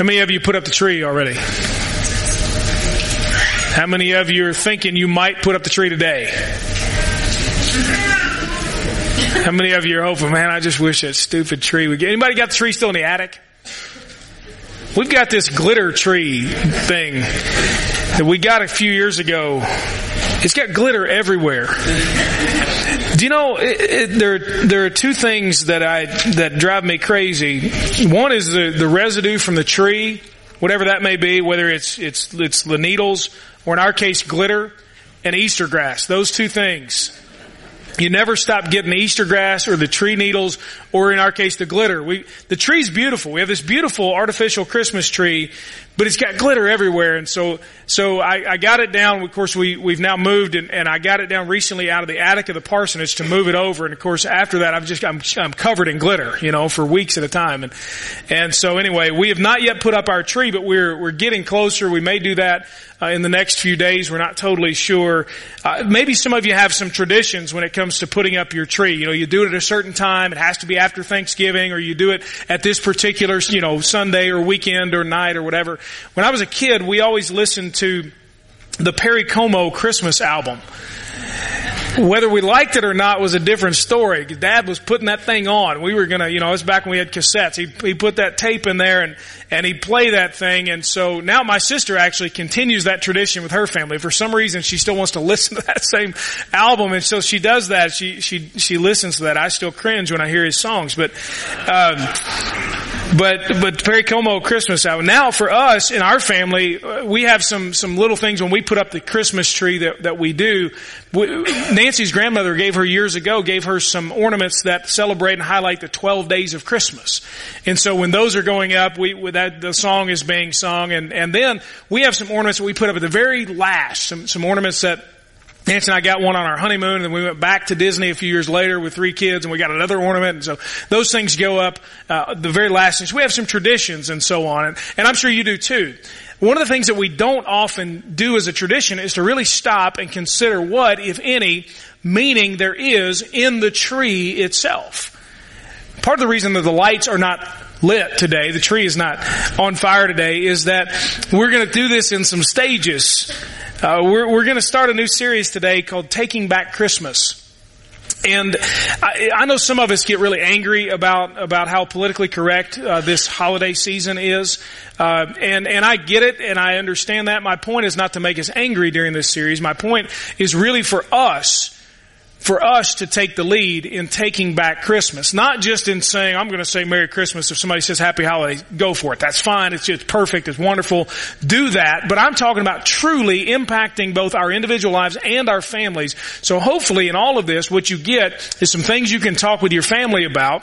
How many of you put up the tree already? How many of you are thinking you might put up the tree today? How many of you are hoping, man, I just wish that stupid tree would get, anybody got the tree still in the attic? We've got this glitter tree thing that we got a few years ago. It's got glitter everywhere. Do you know it, it, there? There are two things that I that drive me crazy. One is the the residue from the tree, whatever that may be, whether it's it's it's the needles or in our case glitter and Easter grass. Those two things. You never stop getting the Easter grass or the tree needles or in our case the glitter. We, the tree's beautiful. We have this beautiful artificial Christmas tree, but it's got glitter everywhere. And so, so I, I got it down. Of course, we, we've now moved and, and I got it down recently out of the attic of the parsonage to move it over. And of course, after that, I've just, I'm, I'm covered in glitter, you know, for weeks at a time. And, and so anyway, we have not yet put up our tree, but we're, we're getting closer. We may do that uh, in the next few days. We're not totally sure. Uh, maybe some of you have some traditions when it comes to putting up your tree. You know, you do it at a certain time. It has to be after Thanksgiving, or you do it at this particular, you know, Sunday or weekend or night or whatever. When I was a kid, we always listened to the Perry Como Christmas album. Whether we liked it or not was a different story. Dad was putting that thing on. We were gonna, you know, it was back when we had cassettes. He, he put that tape in there and, and he'd play that thing. And so now my sister actually continues that tradition with her family. For some reason, she still wants to listen to that same album. And so she does that. She, she, she listens to that. I still cringe when I hear his songs, but, um, but but Perry Como Christmas album. Now for us in our family, uh, we have some some little things when we put up the Christmas tree that that we do. We, Nancy's grandmother gave her years ago gave her some ornaments that celebrate and highlight the twelve days of Christmas. And so when those are going up, we with that the song is being sung, and and then we have some ornaments that we put up at the very last. Some some ornaments that Nancy and I got one on our honeymoon and then we went back to Disney a few years later with three kids and we got another ornament and so those things go up, uh, the very last things. We have some traditions and so on and, and I'm sure you do too. One of the things that we don't often do as a tradition is to really stop and consider what, if any, meaning there is in the tree itself. Part of the reason that the lights are not lit today, the tree is not on fire today, is that we're going to do this in some stages. Uh, we're we're going to start a new series today called Taking Back Christmas. And I, I, know some of us get really angry about about how politically correct uh, this holiday season is, uh, and and I get it, and I understand that. My point is not to make us angry during this series. My point is really for us for us to take the lead in taking back Christmas. Not just in saying, I'm going to say Merry Christmas if somebody says Happy Holidays, go for it. That's fine. It's, it's perfect. It's wonderful. Do that. But I'm talking about truly impacting both our individual lives and our families. So hopefully in all of this, what you get is some things you can talk with your family about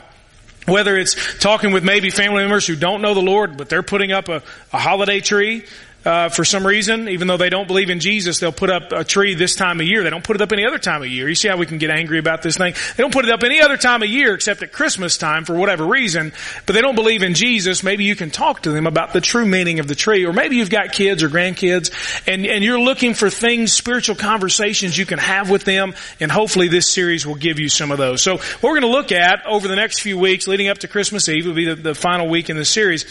whether it's talking with maybe family members who don't know the Lord, but they're putting up a, a holiday tree, uh, for some reason, even though they don't believe in Jesus, they'll put up a tree this time of year. They don't put it up any other time of year. You see how we can get angry about this thing? They don't put it up any other time of year except at Christmas time for whatever reason, but they don't believe in Jesus. Maybe you can talk to them about the true meaning of the tree, or maybe you've got kids or grandkids and, and you're looking for things, spiritual conversations you can have with them, and hopefully this series will give you some of those. So what we're going to look at over the next few weeks leading up to Christmas Eve, will be the, the final week in the series,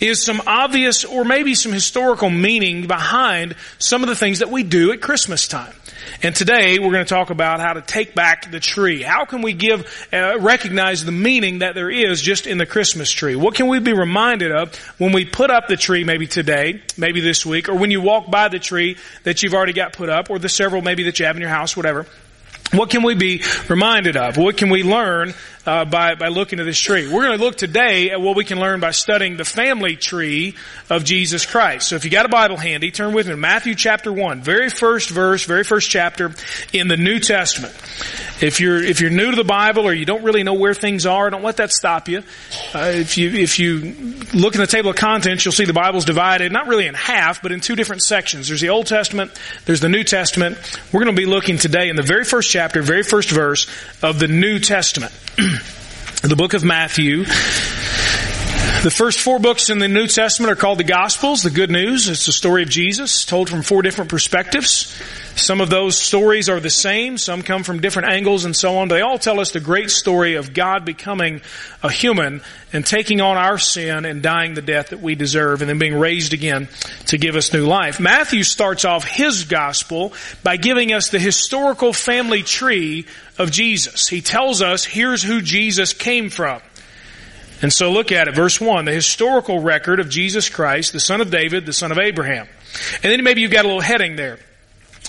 is some obvious or maybe some historical meaning behind some of the things that we do at Christmas time. And today we're going to talk about how to take back the tree. How can we give, uh, recognize the meaning that there is just in the Christmas tree? What can we be reminded of when we put up the tree maybe today, maybe this week, or when you walk by the tree that you've already got put up, or the several maybe that you have in your house, whatever. What can we be reminded of? What can we learn uh, by by looking at this tree? We're going to look today at what we can learn by studying the family tree of Jesus Christ. So if you got a Bible handy, turn with me to Matthew chapter one, very first verse, very first chapter in the New Testament. If you're if you're new to the Bible or you don't really know where things are, don't let that stop you. Uh, if you if you look in the table of contents, you'll see the Bible's divided not really in half, but in two different sections. There's the Old Testament, there's the New Testament. We're going to be looking today in the very first chapter, very first verse of the New Testament. the book of Matthew, The first four books in the New Testament are called the Gospels, the good news. It's the story of Jesus told from four different perspectives. Some of those stories are the same, some come from different angles and so on. They all tell us the great story of God becoming a human and taking on our sin and dying the death that we deserve and then being raised again to give us new life. Matthew starts off his gospel by giving us the historical family tree of Jesus. He tells us here's who Jesus came from. And so look at it. Verse 1, the historical record of Jesus Christ, the son of David, the son of Abraham. And then maybe you've got a little heading there.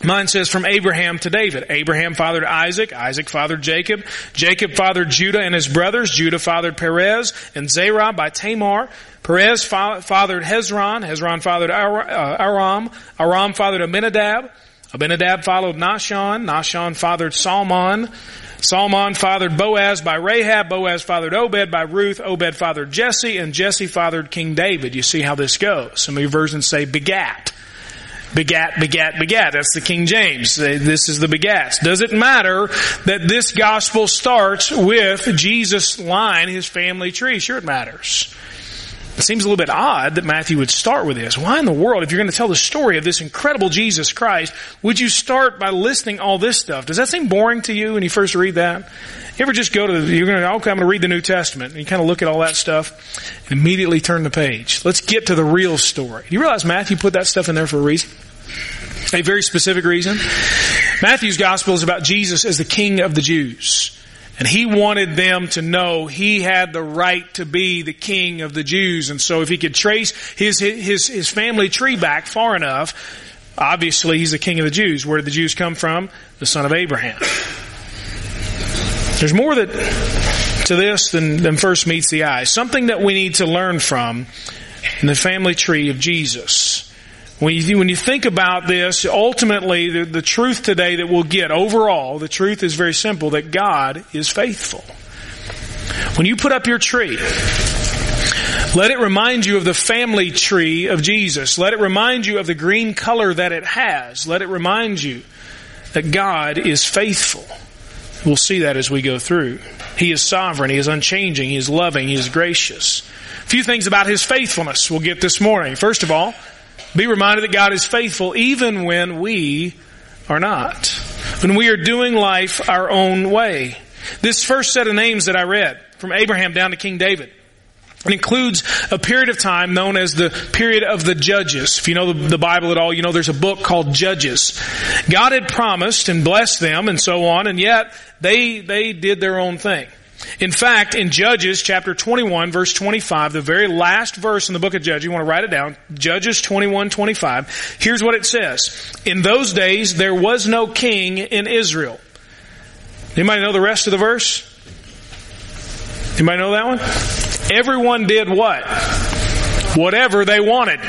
Mine says from Abraham to David. Abraham fathered Isaac. Isaac fathered Jacob. Jacob fathered Judah and his brothers. Judah fathered Perez and Zerah by Tamar. Perez fathered Hezron. Hezron fathered uh, Aram. Aram fathered Amminadab. Abinadab followed Nahshon. Nahshon fathered Salmon. Salmon fathered Boaz by Rahab. Boaz fathered Obed by Ruth. Obed fathered Jesse. And Jesse fathered King David. You see how this goes. Some of your versions say begat. Begat, begat, begat. That's the King James. This is the begats. Does it matter that this gospel starts with Jesus' line, his family tree? Sure it matters. It seems a little bit odd that Matthew would start with this. Why in the world, if you're going to tell the story of this incredible Jesus Christ, would you start by listing all this stuff? Does that seem boring to you when you first read that? You ever just go to, the, you're going to, okay, I'm going to read the New Testament, and you kind of look at all that stuff, and immediately turn the page. Let's get to the real story. Do you realize Matthew put that stuff in there for a reason? A very specific reason. Matthew's gospel is about Jesus as the King of the Jews. And he wanted them to know he had the right to be the king of the Jews. And so if he could trace his, his, his family tree back far enough, obviously he's the king of the Jews. Where did the Jews come from? The son of Abraham. There's more that, to this than, than first meets the eye. Something that we need to learn from in the family tree of Jesus. When you, when you think about this, ultimately the, the truth today that we'll get overall, the truth is very simple, that God is faithful. When you put up your tree, let it remind you of the family tree of Jesus. Let it remind you of the green color that it has. Let it remind you that God is faithful. We'll see that as we go through. He is sovereign. He is unchanging. He is loving. He is gracious. A few things about His faithfulness we'll get this morning. First of all, be reminded that God is faithful even when we are not. When we are doing life our own way. This first set of names that I read, from Abraham down to King David, it includes a period of time known as the period of the Judges. If you know the, the, Bible at all, you know there's a book called Judges. God had promised and blessed them and so on, and yet they, they did their own thing. In fact, in Judges chapter 21 verse 25, the very last verse in the book of Judges, you want to write it down, Judges 21, 25, here's what it says. In those days, there was no king in Israel. Anybody know the rest of the verse? Anybody know that one? Everyone did what? Whatever they wanted.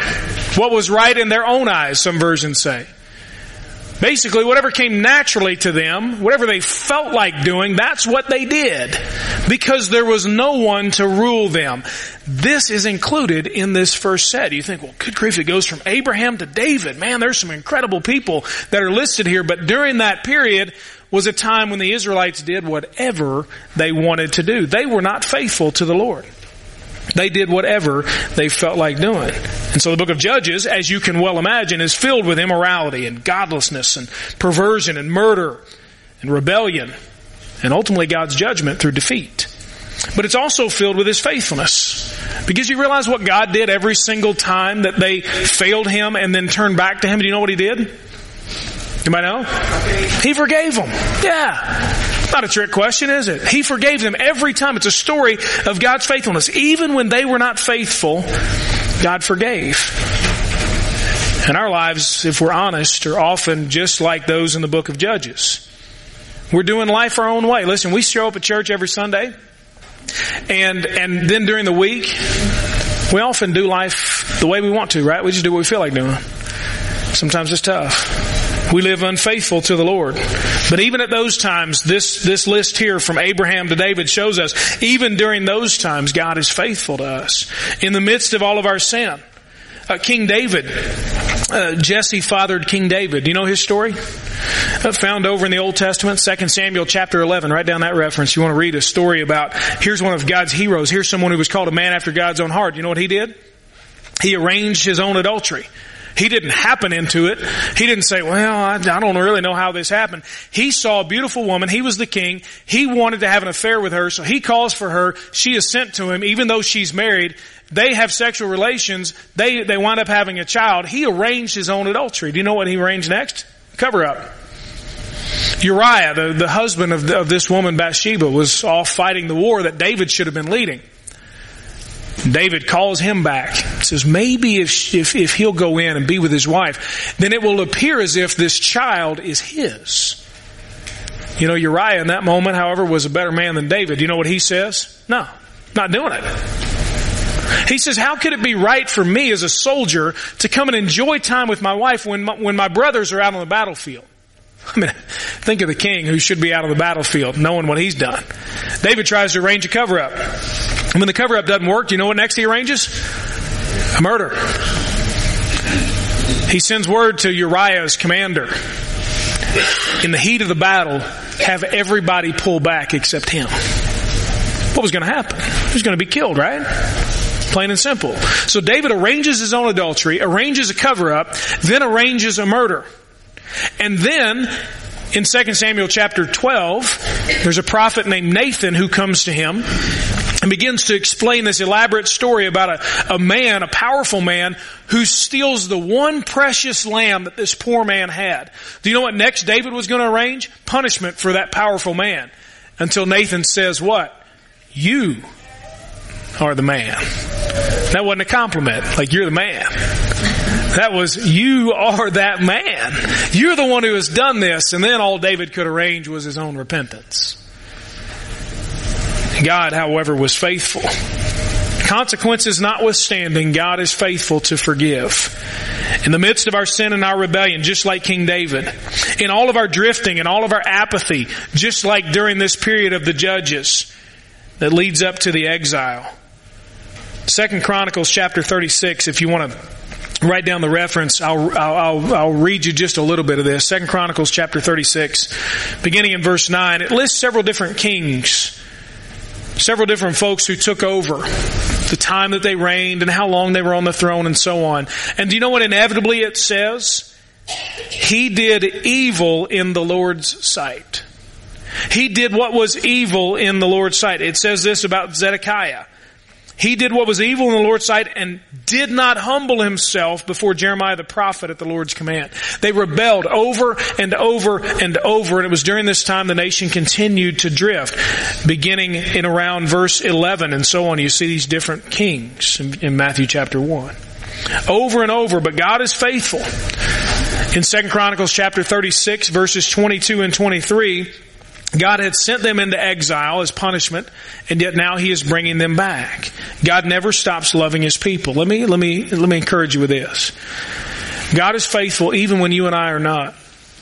What was right in their own eyes, some versions say. Basically, whatever came naturally to them, whatever they felt like doing, that's what they did. Because there was no one to rule them. This is included in this first set. You think, well, good grief, it goes from Abraham to David. Man, there's some incredible people that are listed here. But during that period was a time when the Israelites did whatever they wanted to do. They were not faithful to the Lord. They did whatever they felt like doing. And so the book of Judges, as you can well imagine, is filled with immorality and godlessness and perversion and murder and rebellion and ultimately God's judgment through defeat. But it's also filled with His faithfulness. Because you realize what God did every single time that they failed Him and then turned back to Him. Do you know what He did? Anybody know? He forgave them. Yeah. Not a trick question, is it? He forgave them every time. It's a story of God's faithfulness. Even when they were not faithful, God forgave. And our lives, if we're honest, are often just like those in the book of Judges. We're doing life our own way. Listen, we show up at church every Sunday, and and then during the week, we often do life the way we want to, right? We just do what we feel like doing. Sometimes it's tough. We live unfaithful to the Lord. But even at those times, this, this list here from Abraham to David shows us, even during those times, God is faithful to us. In the midst of all of our sin, uh, King David uh, Jesse fathered King David. Do you know his story? Uh, found over in the Old Testament, 2 Samuel chapter 11. Write down that reference. You want to read a story about, here's one of God's heroes. Here's someone who was called a man after God's own heart. You know what he did? He arranged his own adultery. He didn't happen into it. He didn't say, well, I, I, don't really know how this happened. He saw a beautiful woman. He was the king. He wanted to have an affair with her. So he calls for her. She is sent to him, even though she's married. They have sexual relations. They, they wind up having a child. He arranged his own adultery. Do you know what he arranged next? Cover up. Uriah, the, the husband of, the, of this woman Bathsheba, was off fighting the war that David should have been leading. David calls him back. Says maybe if, if, if he'll go in and be with his wife, then it will appear as if this child is his. You know, Uriah in that moment, however, was a better man than David. You know what he says? No, not doing it. He says, how could it be right for me as a soldier to come and enjoy time with my wife when my, when my brothers are out on the battlefield? I mean, think of the king who should be out on the battlefield knowing what he's done. David tries to arrange a cover up. And when the cover up doesn't work, do you know what next he arranges? A murder. He sends word to Uriah's commander. In the heat of the battle, have everybody pull back except him. What was going to happen? He was going to be killed, right? Plain and simple. So David arranges his own adultery, arranges a cover up, then arranges a murder. And then in 2 Samuel chapter 12, there's a prophet named Nathan who comes to him and begins to explain this elaborate story about a, a man, a powerful man, who steals the one precious lamb that this poor man had. Do you know what next David was going to arrange? Punishment for that powerful man. Until Nathan says what? You are the man. That wasn't a compliment. Like you're the man. That was, you are that man. You're the one who has done this. And then all David could arrange was his own repentance. God, however, was faithful. Consequences notwithstanding, God is faithful to forgive. In the midst of our sin and our rebellion, just like King David, in all of our drifting and all of our apathy, just like during this period of the judges that leads up to the exile. Second Chronicles chapter 36, if you want to write down the reference. I'll, I'll, I'll, read you just a little bit of this. Second Chronicles chapter 36, beginning in verse 9. It lists several different kings, several different folks who took over, the time that they reigned and how long they were on the throne and so on. And do you know what inevitably it says? He did evil in the Lord's sight. He did what was evil in the Lord's sight. It says this about Zedekiah. He did what was evil in the Lord's sight and did not humble himself before Jeremiah the prophet at the Lord's command. They rebelled over and over and over, and it was during this time the nation continued to drift, beginning in around verse 11 and so on. You see these different kings in, Matthew chapter 1. Over and over, but God is faithful. In 2 Chronicles chapter 36 verses 22 and 23, God had sent them into exile as punishment, and yet now He is bringing them back. God never stops loving His people. Let me, let me, let me encourage you with this. God is faithful even when you and I are not.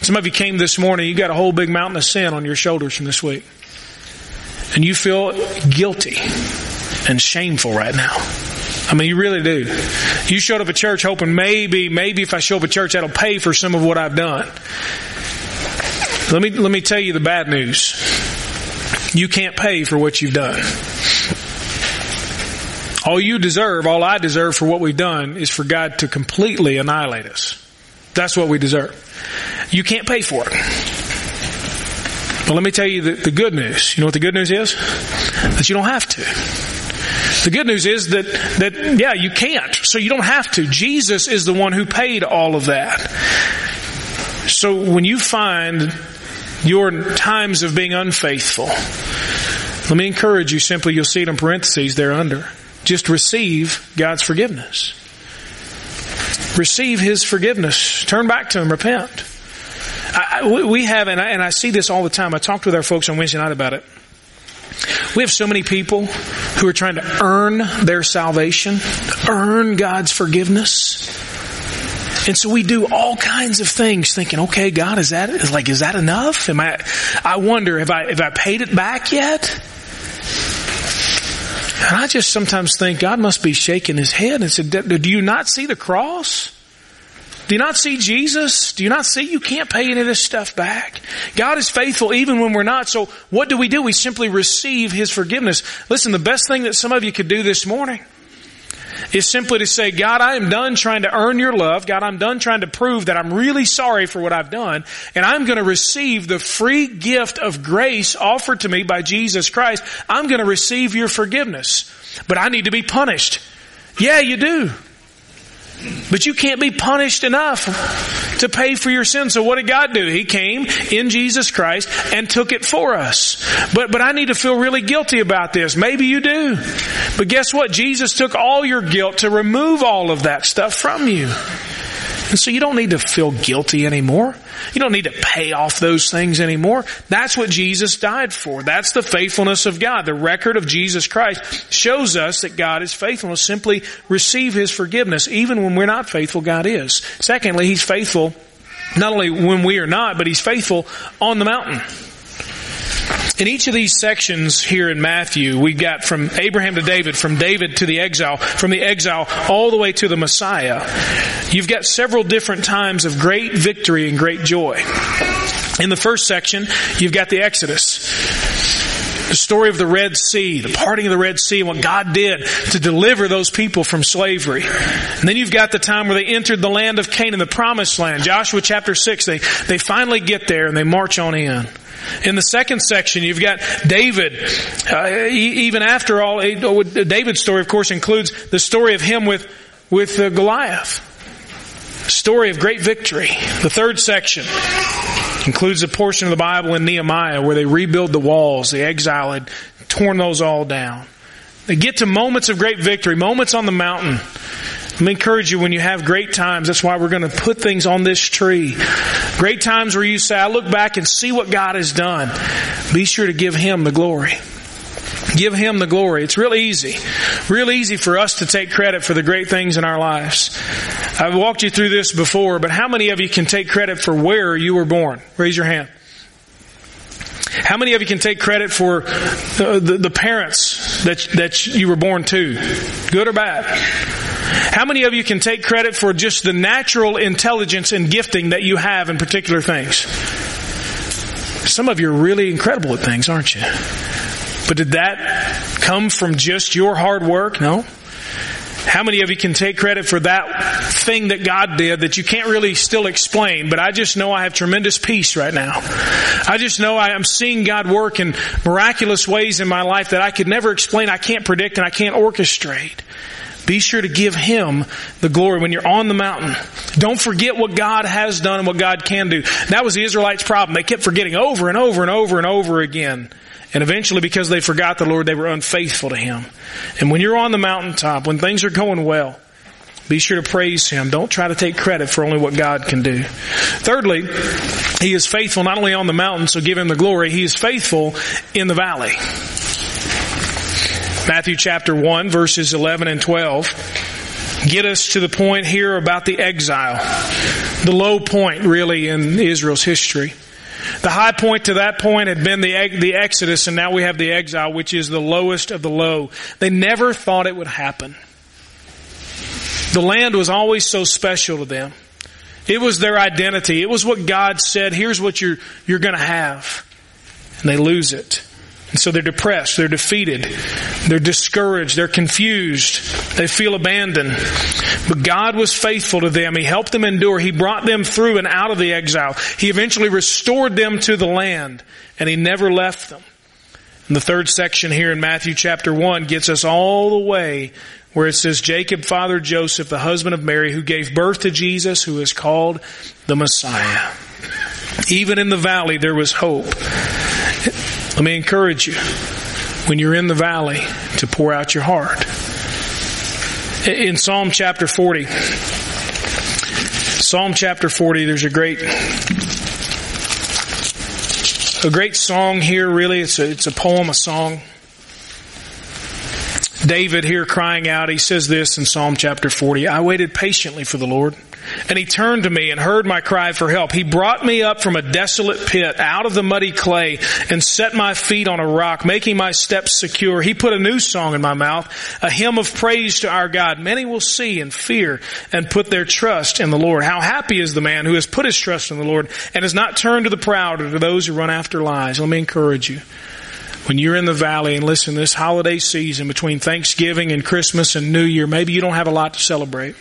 Some of you came this morning, you got a whole big mountain of sin on your shoulders from this week. And you feel guilty and shameful right now. I mean, you really do. You showed up at church hoping maybe, maybe if I show up at church, that'll pay for some of what I've done. Let me, let me tell you the bad news. You can't pay for what you've done. All you deserve, all I deserve for what we've done is for God to completely annihilate us. That's what we deserve. You can't pay for it. But let me tell you the, the good news. You know what the good news is? That you don't have to. The good news is that, that, yeah, you can't. So you don't have to. Jesus is the one who paid all of that. So when you find your times of being unfaithful, let me encourage you simply, you'll see it in parentheses there under. Just receive God's forgiveness. Receive His forgiveness. Turn back to Him. Repent. I, we have, and I, and I see this all the time. I talked with our folks on Wednesday night about it. We have so many people who are trying to earn their salvation, earn God's forgiveness. And so we do all kinds of things thinking, okay, God, is that, is like, is that enough? Am I, I wonder, have I, have I paid it back yet? And I just sometimes think God must be shaking his head and said, do you not see the cross? Do you not see Jesus? Do you not see you can't pay any of this stuff back? God is faithful even when we're not. So what do we do? We simply receive His forgiveness. Listen, the best thing that some of you could do this morning is simply to say, God, I am done trying to earn your love. God, I'm done trying to prove that I'm really sorry for what I've done. And I'm going to receive the free gift of grace offered to me by Jesus Christ. I'm going to receive your forgiveness. But I need to be punished. Yeah, you do. But you can't be punished enough to pay for your sin. So what did God do? He came in Jesus Christ and took it for us. But, but I need to feel really guilty about this. Maybe you do. But guess what? Jesus took all your guilt to remove all of that stuff from you. And so you don't need to feel guilty anymore. You don't need to pay off those things anymore. That's what Jesus died for. That's the faithfulness of God. The record of Jesus Christ shows us that God is faithful. To simply receive His forgiveness. Even when we're not faithful, God is. Secondly, He's faithful not only when we are not, but He's faithful on the mountain. In each of these sections here in Matthew, we've got from Abraham to David, from David to the exile, from the exile all the way to the Messiah. You've got several different times of great victory and great joy. In the first section, you've got the Exodus the story of the Red Sea, the parting of the Red Sea, and what God did to deliver those people from slavery. And then you've got the time where they entered the land of Canaan, the promised land. Joshua chapter 6, they, they finally get there and they march on in. In the second section, you've got David. Uh, even after all, oh, David's story, of course, includes the story of him with with uh, Goliath. Story of great victory. The third section includes a portion of the Bible in Nehemiah where they rebuild the walls. The exile had torn those all down. They get to moments of great victory, moments on the mountain me encourage you when you have great times. That's why we're going to put things on this tree. Great times where you say, I look back and see what God has done. Be sure to give Him the glory. Give Him the glory. It's real easy. Real easy for us to take credit for the great things in our lives. I've walked you through this before, but how many of you can take credit for where you were born? Raise your hand. How many of you can take credit for the, the, the parents that, that you were born to? Good or bad? How many of you can take credit for just the natural intelligence and gifting that you have in particular things? Some of you are really incredible at things, aren't you? But did that come from just your hard work? No. How many of you can take credit for that thing that God did that you can't really still explain, but I just know I have tremendous peace right now. I just know I am seeing God work in miraculous ways in my life that I could never explain, I can't predict, and I can't orchestrate. Be sure to give Him the glory when you're on the mountain. Don't forget what God has done and what God can do. That was the Israelites' problem. They kept forgetting over and over and over and over again. And eventually, because they forgot the Lord, they were unfaithful to Him. And when you're on the mountaintop, when things are going well, be sure to praise Him. Don't try to take credit for only what God can do. Thirdly, He is faithful not only on the mountain, so give Him the glory, He is faithful in the valley. Matthew chapter 1 verses 11 and 12 get us to the point here about the exile. The low point really in Israel's history. The high point to that point had been the, the Exodus and now we have the exile which is the lowest of the low. They never thought it would happen. The land was always so special to them. It was their identity. It was what God said, here's what you're, you're gonna have. And they lose it. And so they're depressed, they're defeated, they're discouraged, they're confused, they feel abandoned. But God was faithful to them. He helped them endure. He brought them through and out of the exile. He eventually restored them to the land and He never left them. And the third section here in Matthew chapter 1 gets us all the way where it says Jacob fathered Joseph, the husband of Mary, who gave birth to Jesus, who is called the Messiah. Even in the valley there was hope. Let me encourage you when you're in the valley to pour out your heart. In Psalm chapter 40, Psalm chapter 40, there's a great a great song here really. It's a, it's a poem, a song. David here crying out, he says this in Psalm chapter 40, I waited patiently for the Lord. And he turned to me and heard my cry for help. He brought me up from a desolate pit out of the muddy clay and set my feet on a rock, making my steps secure. He put a new song in my mouth, a hymn of praise to our God. Many will see and fear and put their trust in the Lord. How happy is the man who has put his trust in the Lord and has not turned to the proud or to those who run after lies. Let me encourage you when you're in the valley and listen this holiday season between Thanksgiving and Christmas and New Year, maybe you don't have a lot to celebrate.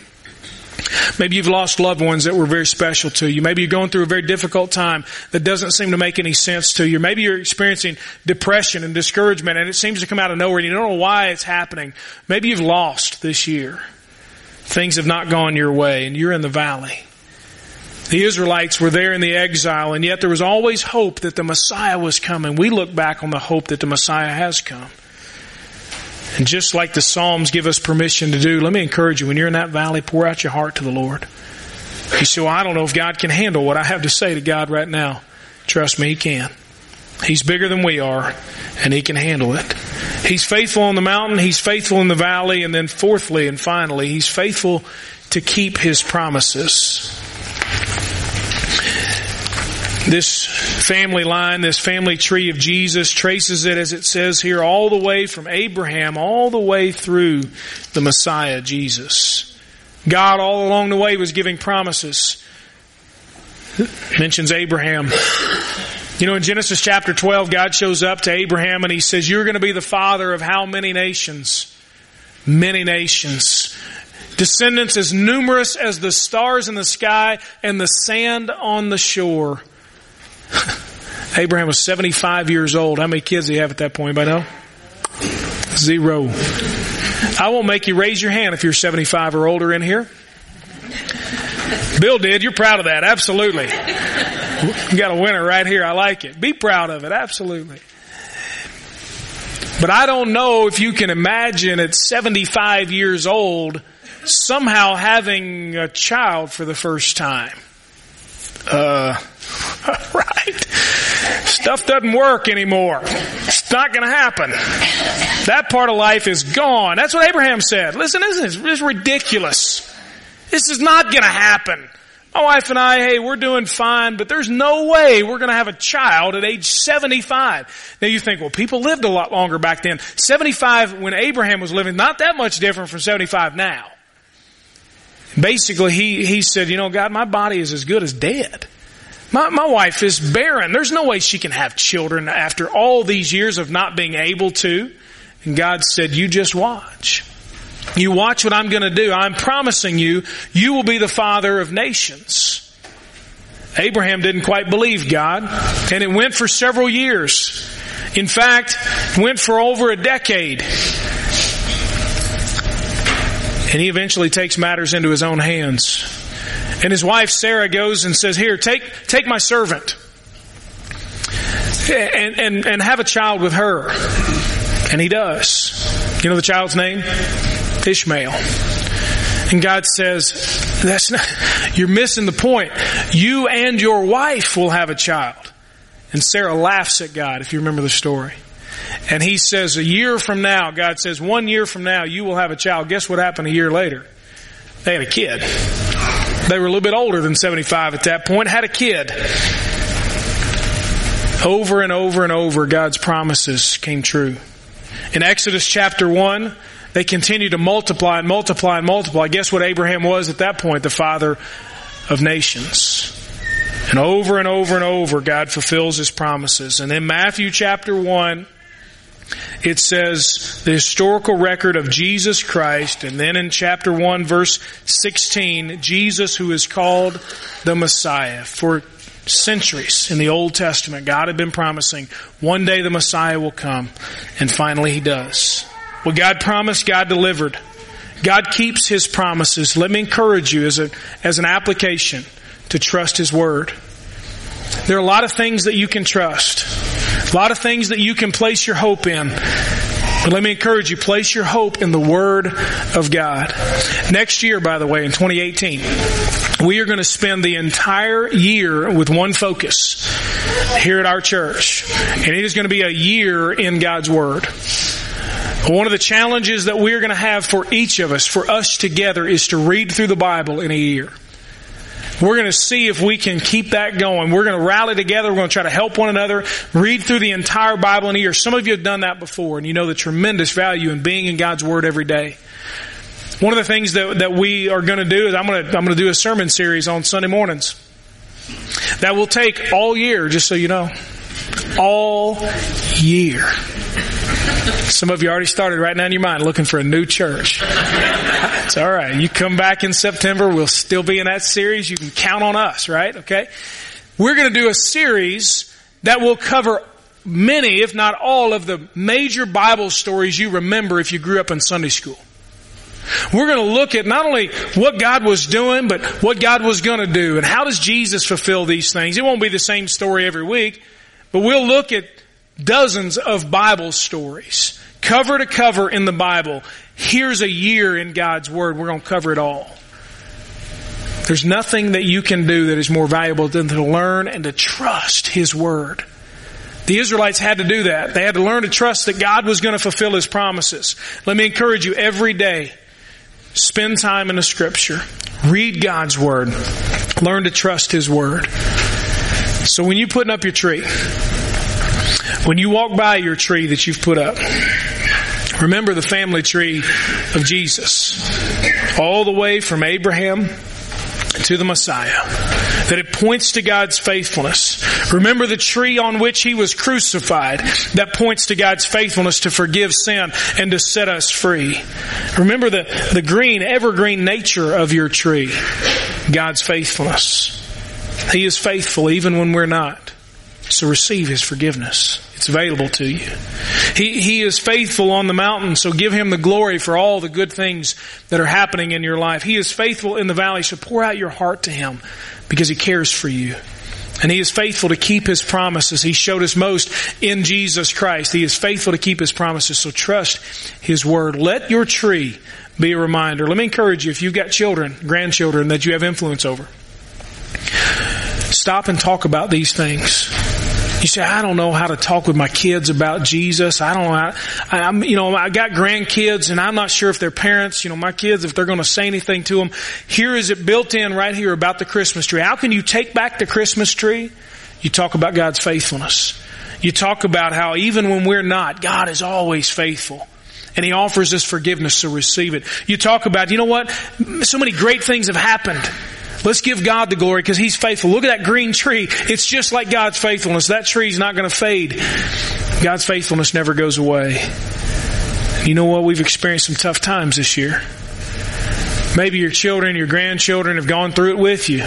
Maybe you've lost loved ones that were very special to you. Maybe you're going through a very difficult time that doesn't seem to make any sense to you. Maybe you're experiencing depression and discouragement and it seems to come out of nowhere and you don't know why it's happening. Maybe you've lost this year. Things have not gone your way and you're in the valley. The Israelites were there in the exile, and yet there was always hope that the Messiah was coming. We look back on the hope that the Messiah has come. And just like the Psalms give us permission to do, let me encourage you, when you're in that valley, pour out your heart to the Lord. You say, well, I don't know if God can handle what I have to say to God right now. Trust me, He can. He's bigger than we are, and He can handle it. He's faithful on the mountain, He's faithful in the valley, and then fourthly and finally, He's faithful to keep His promises. This family line, this family tree of Jesus traces it as it says here all the way from Abraham all the way through the Messiah, Jesus. God all along the way was giving promises. Mentions Abraham. You know, in Genesis chapter 12, God shows up to Abraham and he says, you're going to be the father of how many nations? Many nations. Descendants as numerous as the stars in the sky and the sand on the shore. Abraham was 75 years old. How many kids do you have at that point? By now? Zero. I won't make you raise your hand if you're 75 or older in here. Bill did. You're proud of that. Absolutely. You got a winner right here. I like it. Be proud of it. Absolutely. But I don't know if you can imagine at 75 years old somehow having a child for the first time. Uh, right? Stuff doesn't work anymore. It's not going to happen. That part of life is gone. That's what Abraham said. Listen, this is ridiculous. This is not going to happen. My wife and I, hey, we're doing fine, but there's no way we're going to have a child at age 75. Now you think, well, people lived a lot longer back then. 75 when Abraham was living, not that much different from 75 now. Basically, he, he said, you know, God, my body is as good as dead. My, my wife is barren. There's no way she can have children after all these years of not being able to. And God said, you just watch. You watch what I'm going to do. I'm promising you, you will be the father of nations. Abraham didn't quite believe God, and it went for several years. In fact, went for over a decade. And he eventually takes matters into his own hands. And his wife Sarah goes and says, here, take, take my servant and, and, and have a child with her. And he does. You know the child's name? Ishmael. And God says, that's not, you're missing the point. You and your wife will have a child. And Sarah laughs at God, if you remember the story. And he says, a year from now, God says, one year from now, you will have a child. Guess what happened a year later? They had a kid. They were a little bit older than 75 at that point, had a kid. Over and over and over, God's promises came true. In Exodus chapter 1, they continued to multiply and multiply and multiply. Guess what Abraham was at that point? The father of nations. And over and over and over, God fulfills His promises. And in Matthew chapter 1, it says the historical record of Jesus Christ, and then in chapter 1 verse 16, Jesus who is called the Messiah. For centuries in the Old Testament, God had been promising one day the Messiah will come, and finally He does. What God promised, God delivered. God keeps His promises. Let me encourage you as, a, as an application to trust His Word. There are a lot of things that you can trust. A lot of things that you can place your hope in. But let me encourage you, place your hope in the Word of God. Next year, by the way, in 2018, we are going to spend the entire year with one focus here at our church. And it is going to be a year in God's Word. One of the challenges that we're going to have for each of us, for us together, is to read through the Bible in a year. We're going to see if we can keep that going. We're going to rally together. We're going to try to help one another, read through the entire Bible in a year. Some of you have done that before, and you know the tremendous value in being in God's Word every day. One of the things that, that we are going to do is I'm going to, I'm going to do a sermon series on Sunday mornings. That will take all year, just so you know. All year. Some of you already started right now in your mind looking for a new church. It's all right. You come back in September, we'll still be in that series. You can count on us, right? Okay. We're going to do a series that will cover many, if not all, of the major Bible stories you remember if you grew up in Sunday school. We're going to look at not only what God was doing, but what God was going to do and how does Jesus fulfill these things. It won't be the same story every week, but we'll look at dozens of Bible stories, cover to cover in the Bible. Here's a year in God's Word. We're going to cover it all. There's nothing that you can do that is more valuable than to learn and to trust His Word. The Israelites had to do that. They had to learn to trust that God was going to fulfill His promises. Let me encourage you every day Spend time in the scripture. Read God's word. Learn to trust His word. So when you're putting up your tree, when you walk by your tree that you've put up, remember the family tree of Jesus. All the way from Abraham to the Messiah that it points to God's faithfulness. Remember the tree on which He was crucified that points to God's faithfulness to forgive sin and to set us free. Remember the, the green, evergreen nature of your tree. God's faithfulness. He is faithful even when we're not. So receive His forgiveness. It's available to you. He, he is faithful on the mountain, so give Him the glory for all the good things that are happening in your life. He is faithful in the valley, so pour out your heart to Him because He cares for you. And He is faithful to keep His promises. He showed us most in Jesus Christ. He is faithful to keep His promises. So trust His Word. Let your tree be a reminder. Let me encourage you, if you've got children, grandchildren that you have influence over, stop and talk about these things. You say, I don't know how to talk with my kids about Jesus. I don't know how, I, am you know, I got grandkids and I'm not sure if their parents, you know, my kids, if they're going to say anything to them. Here is it built in right here about the Christmas tree. How can you take back the Christmas tree? You talk about God's faithfulness. You talk about how even when we're not, God is always faithful. And He offers us forgiveness, so receive it. You talk about, you know what? So many great things have happened. Let's give God the glory because He's faithful. Look at that green tree. It's just like God's faithfulness. That tree's not going to fade. God's faithfulness never goes away. You know what? We've experienced some tough times this year. Maybe your children, your grandchildren have gone through it with you.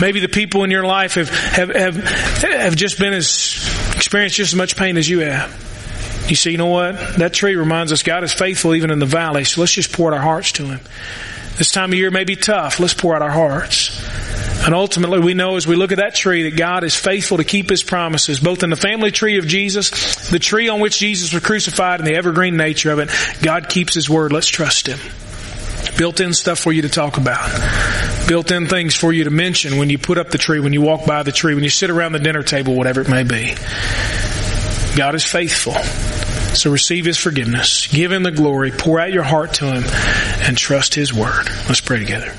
Maybe the people in your life have, have, have, have just been as, experienced just as much pain as you have. You see, you know what? That tree reminds us God is faithful even in the valley, so let's just pour our hearts to Him. This time of year may be tough. Let's pour out our hearts. And ultimately, we know as we look at that tree that God is faithful to keep His promises, both in the family tree of Jesus, the tree on which Jesus was crucified, and the evergreen nature of it. God keeps His word. Let's trust Him. Built in stuff for you to talk about. Built in things for you to mention when you put up the tree, when you walk by the tree, when you sit around the dinner table, whatever it may be. God is faithful. So receive His forgiveness. Give Him the glory. Pour out your heart to Him and trust His word. Let's pray together.